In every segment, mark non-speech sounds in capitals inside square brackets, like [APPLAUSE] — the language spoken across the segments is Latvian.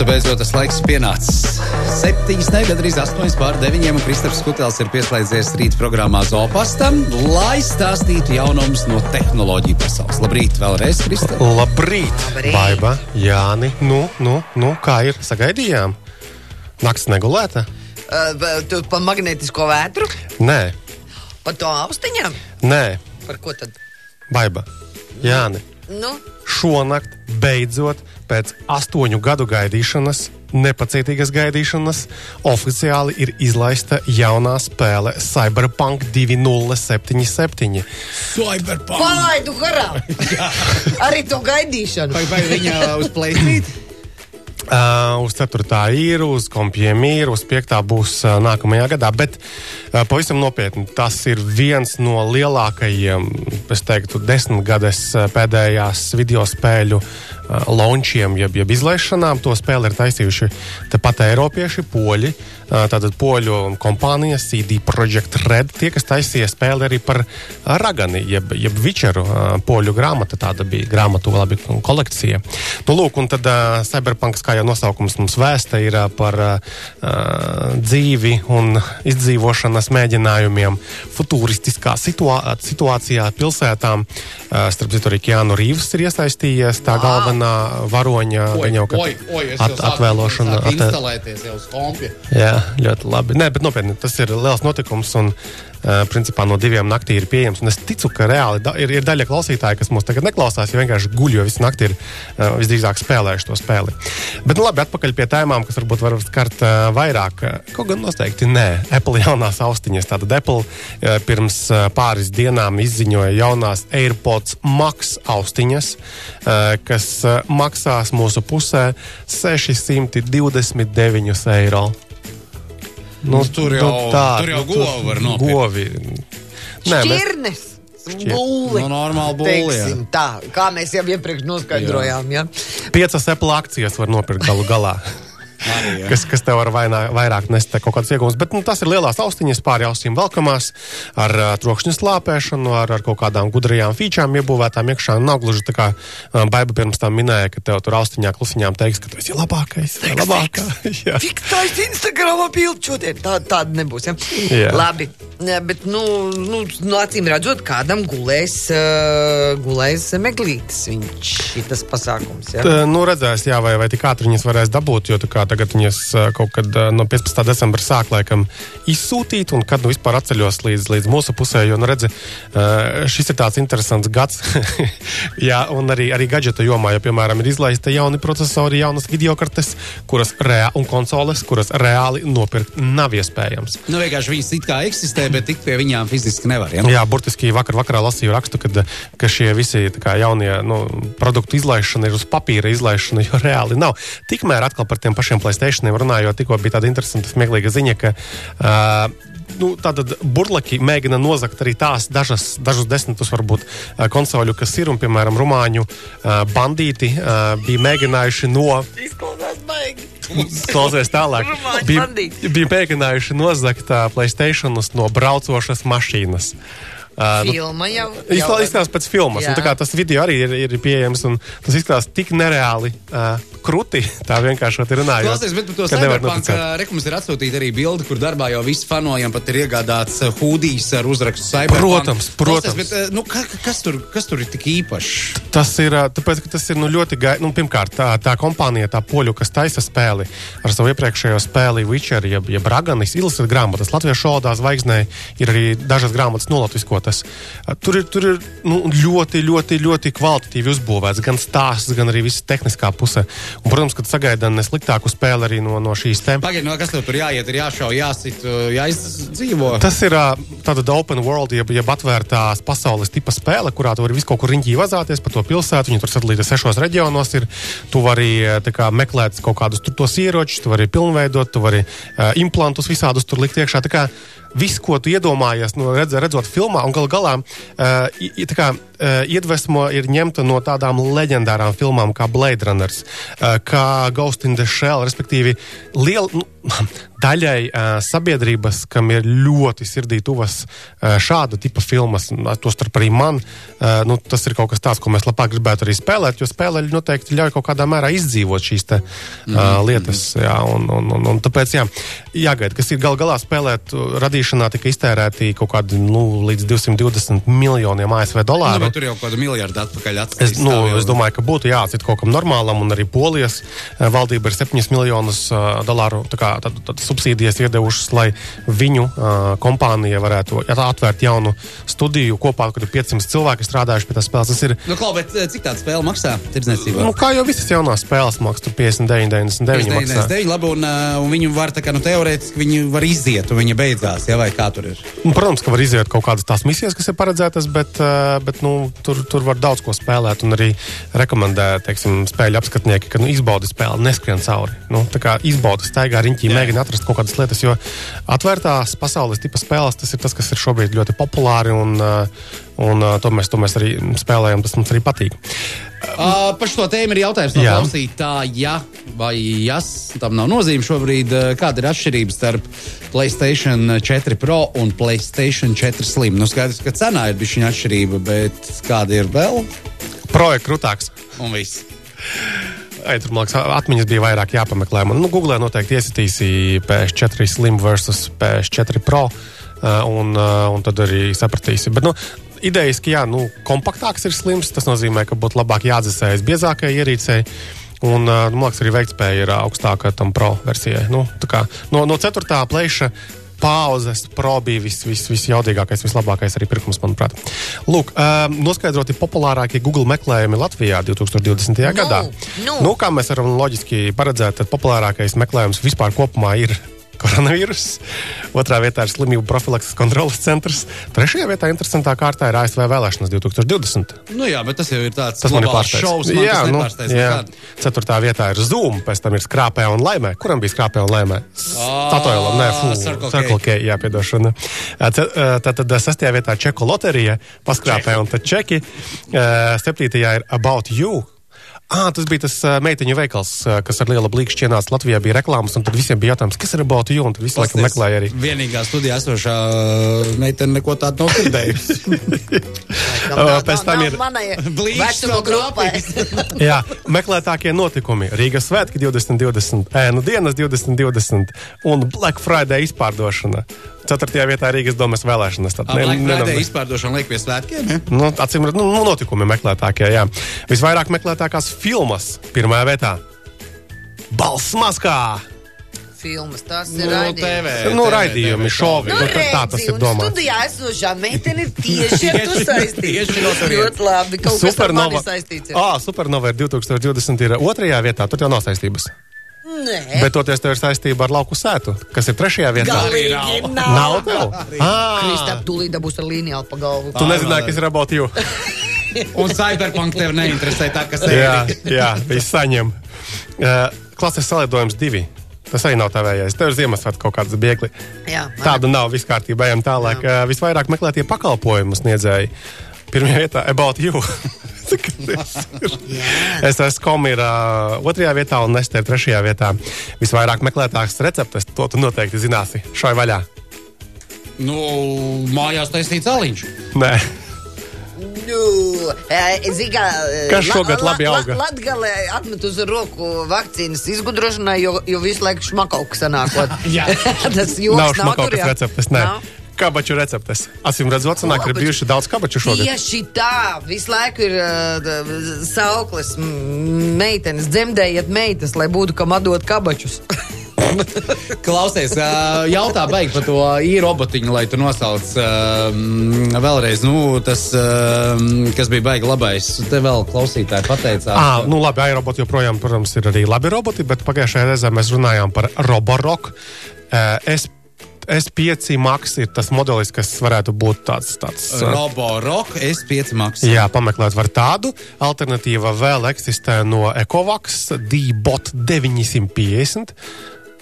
tu beidzot tas laiks pienācis. Septiņas, ne gandrīz astoņas pār deviņiem, un Kristofers Kutels ir pieslēdzies rīt programmā Zopastam, lai stāstītu jaunumus no tehnoloģiju pasaules. Labrīt, vēlreiz, Kristofers. Labrīt, Labrīt. Baiba, Jāni. Nu, nu, nu, kā ir? Sagaidījām? Nakts negulēta? Uh, tu par magnētisko vētru, Nē, par to austiņām? nē, Par ko tad? Baiba, Jāni. Nu, Šonakt beidzot pēc astoņu gadu gaidīšanas, nepacietīgas gaidīšanas, oficiāli ir izlaista jaunā spēle Cyberpunk 2077. Cyberpunk! palaidu garām! [LAUGHS] Arī to gaidīšanu. Vai, vai viņa uz plēsīt? Uh, uz 4. ir, uz kompiem ir, uz 5. būs uh, nākamajā gadā. Bet uh, pavisam nopietni, tas ir viens no lielākajiem, es teiktu, desmitgades uh, pēdējās video spēļu uh, launchiem, jeb, jeb izlaišanām. To spēli ir taisījuši tepat Eiropieši, poļi. Uh, tātad poļu kompānija CD Projekt Red, tie, kas taisīja spēli arī par Ragani, jeb, jeb Vičeru uh, poļu grāmata. Tāda bija grāmatu labi kolekcija. Nu, lūk, un tad uh, Cyberpunks, kā jau nosaukums mums vēsta, ir uh, par uh, dzīvi un izdzīvošanas mēģinājumiem futūristiskā situā situācijā pilsētām. Uh, starp citu, arī Keanu Rīvs ir iesaistījies, tā galvenā varoņa viņa jau kad at, atvēlošana. At, instalēties jau uz kompja. Jā, ļoti labi. Nē, bet nopietni, tas ir liels notikums. Un, principā no diviem naktī ir pieejams. Un es ticu, ka reāli da, ir, ir daļa klausītāju, kas mūs tagad neklausās, jo vienkārši guļ, jo visu nakti ir uh, visdrīzāk spēlējuši to spēli. Bet, nu, labi, atpakaļ pie tēmām, kas varbūt var skart uh, vairāk. Kaut gan noteikti nē, Apple [LAUGHS] jaunās austiņas. Tātad Apple uh, pirms uh, pāris dienām izziņoja jaunās AirPods Max austiņas, uh, kas uh, maksās mūsu pusē 629 eiro. Nu, tur jau- tur jau nu, govi var nopirkt. Govi. Nē, Šķirnes! Būli. Nu, normāli būli, jā. Teiksim Tā, kā mēs jau iepriekš noskaidrojām. Ja? piecas Apple akcijas var nopirkt galu galā. [LAUGHS] Arī, jā. kas, kas tev var vainā, vairāk nest kaut kādas iegūmas. Bet nu, tas ir lielās austiņas, pāri ausīm velkamās, ar uh, trokšņa slāpēšanu, ar, ar kaut kādām gudrajām featurām iebūvētām iekšā. Nav gluži tā kā um, Baiba pirms tam minēja, ka tev tur austiņā klusiņām teiks, ka tu esi labākais. Labākā. [LAUGHS] Jā. Tik tā ir Instagramā pilna šodien. Tā, tāda nebūs. Ja? Jā. Labi, bet, nu, nu, nu, acīm redzot, kādam gulēs, uh, gulēs meglītis. Viņš tas pasākums. Ja? T, Nu, redzēs, jā, vai, vai tik ātri viņas varēs dabūt, jo tā kā tagad viņas kaut kad no 15. decembra sāk laikam izsūtīt, un kad nu vispār atceļos līdz, līdz mūsu pusē, jo, nu, redzi, šis ir tāds interesants gads, [LAUGHS] jā, un arī, arī gadžeta jomā, jo, piemēram, ir izlaista jauni procesori, jaunas videokartes, kuras reāli, un konsoles, kuras reāli nopirkt nav iespējams. Nu, vienkārši viņas it kā eksistē, bet tikt pie viņām fiziski nevar. Ja? Jā, burtiski vakar vakarā lasīju rakstu, kad, ka šie visi kā, jaunie nu, produktu izlaišana ir uz papīra izlaišana, jo reāli nav. Tikmēr atkal par tiem pašiem Playstationiem runājot, tikko bija tāda interesanta, smieklīga ziņa, ka. Uh, Nu, Tātad burlaki mēģina nozagt arī tās dažas, dažus desmitus, varbūt, konsoļu, kas ir. Un, piemēram, Rumāņu bandīti bija mēģinājuši no Izklausās baigi. Klausies tālāk. [LAUGHS] Bija, bija mēģinājuši nozagt uh, Playstationus no braucošas mašīnas. Uh, nu, Filma jau. Izklā- Izskatās pēc filmas, kā tas video arī ir, ir pieejams, un tas izskatās tik nereāli uh, kruti. Tā vienkārši ir runājot. Klausies, bet par to Cyberpunk reklāmas ir atsūtīta arī bilde, kur darbā jau viss fanojam, pat ir iegādāts hūdijs ar uzrakstu Cyberpunk. Protams, protams. Klausies, bet, nu, ka, kas, tur, kas tur ir tik īpašs? Tas ir tāpēc, tas ir nu, ļoti gaidīts. Nu, pirmkārt, tā, tā kompānija, tā poļu, kas taisa spēli ar savu iepriekšējo spēli, Witcher, jeb, jeb Raganis, ilustrēt grāmatas. Latviešu valodā zvaigznē ir arī dažas grāmatas nolatviskotas. Ā, Tur ir, tur ir nu, ļoti, ļoti, ļoti kvalitatīvi uzbūvēts gan stāsts, gan arī viss tehniskā puse. Un, protams, ka sagaidām nesliktāku spēli arī no, no šīs tēmas. Pagaidiet, no kas tur jāiet, ir jāšauj, jāsit, uh, jāizdzīvo. Tas ir tāda open world, jeb, jeb atvērtās pasaules tipa spēle, kurā tu vari visu kaut kur riņķī vazāties pa to pilsētu. Viņa tur sadalīta sešos reģionos. Ir. Tu vari tā kā, meklēt kaut kādus tur tos ieročus, tu vari pilnveidot, tu vari uh, implantus visādus tur likt iekšā. Tā kā Viss, ko tu iedomājies, no redz, redzot filmā, un gal galā uh, kā, uh, iedvesmo ir ņemta no tādām leģendārām filmām kā Blade Runners, uh, kā Ghost in the Shell, respektīvi, liela, nu, [LAUGHS] daļai uh, sabiedrības, kam ir ļoti sirdī tuvas uh, šāda tipa filmas, tostarp arī man, uh, nu, tas ir kaut kas tāds, ko mēs labāk gribētu arī spēlēt, jo spēlē noteikti ļauj kaut kādā mērā izdzīvot šīs te, uh, lietas. Jā, un, un, un, un tāpēc jā, jāgaida, kas ir gal galā spēlēt, radīšanā tika iztērēti kaut kādi nu, līdz 220 miljoniem ASV dolāru. Nu, tur jau kaut kādu miljardu atpakaļ atstājis. Es, nu, es domāju, ka būtu jāatcīt kaut kam normālam, un arī Polijas valdība ir 7 miljonus uh, dolāru kā, tad, tad subsīdijas iedevušas, lai viņu uh, kompānija varētu atvērt jaunu studiju kopā, kad ir 500 cilvēki strādājuši pie tās spēles. Tas ir. Nu, klau, bet, cik tāda spēle maksā? Tirdzniecībā? Nu, kā jau visas jaunās spēles maksā, 59, 99. 99, labi, un, un viņi var tā kā nu, teorētiski viņi var iziet, un viņa beidzās, ja vai kā tur ir? Nu, protams, ka var iziet kaut kādas tās misijas, kas ir paredzētas, bet, bet nu, tur, tur var daudz ko spēlēt, un arī rekomendē, teiksim, spēļu apskatnieki, ka nu, izbaudi spēli, neskrien cauri. Nu, tā kā izbaudi staigā riņķī, mēģina atrast kaut kādas lietas, jo atvērtās pasaules tipa spēles tas ir tas, kas ir šobrīd ļoti populāri, un, uh, un to, mēs, to mēs arī spēlējam, tas mums arī patīk. Uh, par šo tēmu ir jautājums no klausītāja, vai jas, tam nav nozīme šobrīd. Kāda ir atšķirība starp Playstation 4 Pro un Playstation 4 Slim? Nu, skaidrs, ka cenā ir bijusi atšķirība, bet kāda ir vēl? Pro ir krūtāks. Un viss. Ai, tur, man liekas, atmiņas bija vairāk jāpameklē. Man, nu, Google noteikti iesaistīsi PS4 Slim versus PS4 Pro, un, un tad arī sapratīsi. Bet, nu, idejaski, jā, nu, kompaktāks ir slims. Tas nozīmē, ka būtu labāk jāatdzesējas biezākai ierīcei. Un, nu, man liekas, arī veiktspēja ir augstāka tam pro versijai. Nu, kā, no, no 4. plēša pauzes pro bija vis, vis, visjaudīgākais, vislabākais arī pirkums, manuprāt. Lūk, um, noskaidroti populārākie Google meklējumi Latvijā 2020. No, gadā. No. Nu, kā mēs varam loģiski paredzēt, tad populārākais meklējums vispār kopumā ir koronavīruss. Otrā vietā ir slimību profilakses kontrolas centrs. Trešajā vietā interesantā kārtā ir ASV vēlēšanas 2020. Nu jā, bet tas jau ir tāds tas man ir man jā, nu, jā. Ceturtā vietā ir Zoom, pēc tam ir skrāpē un laimē. Kuram bija skrāpē un laimē? Statoilam, nē, K, jā, piedošana. Tad sastajā vietā Čeku loterija, paskrāpē un tad Čeki. Septītajā ir About You Ah, tas bija tas uh, meiteņu veikals, uh, kas ar lielu blīkšķi ienāca Latvijā. Bija reklāmas, un tad visiem bija jautājums, kas ir about you. Un tad visu laiku meklēja arī. Vienīgā studijā esošā meitene neko tādu nav dzirdējusi. [LAUGHS] Pēc tam ir blīkšķi no grupas. Jā, meklētākie notikumi. Rīgas svētki 2020, ēnu dienas 2020 un Black Friday izpārdošana. Ceturtajā vietā Rīgas domas vēlēšanas. Tad ne, ne, izpārdošana liek pie svētkiem. Ja? Nu, acīm redzot, nu, notikumi meklētākie. Jā. Visvairāk meklētākās filmas pirmajā vietā - Balss maskā! filmas. Tas ir nu, TV. Nu, raidījumi, šovi. Nu, nu, tā tas ir domāts. Studijā esošā meitene [LAUGHS] tieši ar to saistīta. Ļoti labi. Kaut Supernova. kas ar mani saistīts. Ah, Supernova ir 2020 ir otrajā vietā. Tur jau nav saistības. Nē. Bet toties tev ir saistība ar lauku sētu, kas ir trešajā vietā. Galīgi nav. Nav tev? Ah. Kristap, tūlīt dabūs ar līnijālu pa galvu. Tu nezināji, kas ir about you. Un Cyberpunk tev neinteresē tā, kas ir. jā, jā, viss saņem. Uh, klases salidojums divi. Tas arī nav tavējais. Tev ir Ziemassvētku kaut kāds biegli. Jā, man... Tādu nav viss kārtībā. Ejam tālāk. Jā. Uh, visvairāk meklētie pakalpojumu sniedzēji. Pirmajā vietā About You. [LAUGHS] es esmu komīra otrajā vietā un Nestē trešajā vietā. Visvairāk meklētākas receptes, to tu noteikti zināsi. Šai vaļā. Nu, mājās taisīts aliņš. Nē. Nu, zigā, Kas šogad la, la, labi auga? La, Latgalē atmet uz roku vakcīnas izgudrošanai, jo, jo visu laiku šmakauks sanākot. [LAUGHS] Tas joks nav šmakaukas receptes, nē. Nav? Kabaču receptes. Asim redzot, sanāk, ir bijuši daudz kabaču šogad. Tieši tā, visu laiku ir uh, sauklis, meitenes, dzemdējiet meitas, lai būtu kam atdot kabačus. [LAUGHS] Klausies, jautā beig par to īru robotiņu, lai tu nosauc uh, vēlreiz, nu, tas, kas bija baigi labais. Te vēl klausītāji pateicās. À, nu, labi, aeroboti joprojām, protams, ir arī labi roboti, bet pagājušajā reizē mēs runājām par Roborock. Es S5 Max ir tas modelis, kas varētu būt tāds. tāds Roborock S5 Max. Jā, pameklēt var tādu. Alternatīva vēl eksistē no Ecovacs, D-Bot 950.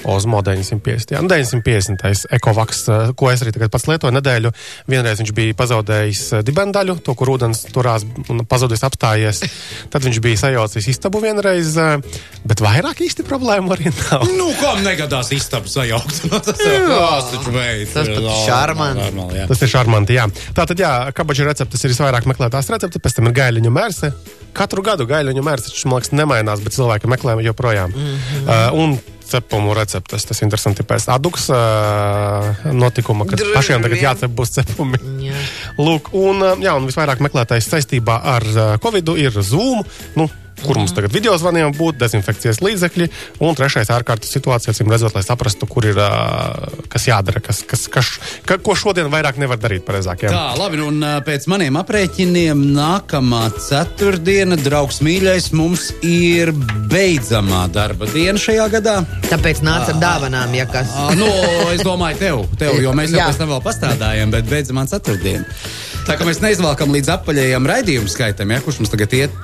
Ozmo 950. Jā, nu, 950. Ekovaks, eh, ko es arī tagad pats lietoju nedēļu. Vienreiz viņš bija pazaudējis eh, dibendaļu, to, kur ūdens turās un pazudis apstājies. [LAUGHS] Tad viņš bija sajaucis istabu vienreiz, eh, bet vairāk īsti problēmu arī nav. Nu, kam negadās istabas sajaukt? [LAUGHS] Nu, tas tas taču veids. Tas pat šarmanti. Tas ir šarmanti, jā. Tātad, jā, kabaģa receptes ir visvairāk meklētās receptes, pēc tam ir gaļiņu mērse. Katru gadu gaļiņu mērse, man liekas, nemainās, bet cilvēki meklē joprojām. Mm -hmm. uh, cepumu receptes, tas ir interesanti pēc aduks uh, notikuma, kad Droši pašiem tagad jācep būs cepumi. Jā. Lūk, un, uh, jā, un visvairāk meklētais saistībā ar uh, Covid ir Zoom. Nu, Kur mums tagad video zvaniem būtu, dezinfekcijas līdzekļi, un trešais ārkārtas situācija, acīm redzot, lai saprastu, kur ir kas jādara, kas, kas, kas, ka, ko šodien vairāk nevar darīt pareizāk. Jā. Tā, labi, un ā, pēc maniem aprēķiniem nākamā ceturtdiena, draugs mīļais, mums ir beidzamā darba diena šajā gadā. Tāpēc nāc ar dāvanām, ja kas. Nu, es domāju, tev, tev jo mēs jau pēc tam vēl pastrādājam, bet beidzamā ceturtdiena. Tā kā mēs neizvelkam līdz apaļajam raidījumu skaitam, ja, kurš mums tagad iet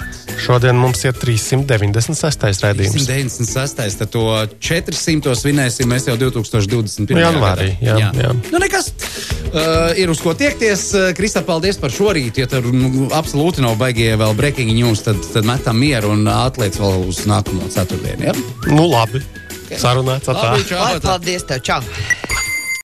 Šodien mums ir 396. raidījums. 196. Tad to 400 svinēsim mēs jau 2021. Janvārī, gadā. jā, jā. Nu, nekas. Uh, ir uz ko tiekties. Uh, Kristā, paldies par šo rītu. Ja tur nu, absolūti nav baigie vēl breaking news, tad, tad metam mieru un atliec vēl uz nākamo ceturtdienu. Ja? Nu, labi. Sarunāts. atā. Labi, čau, Lai atā. paldies tev, čau!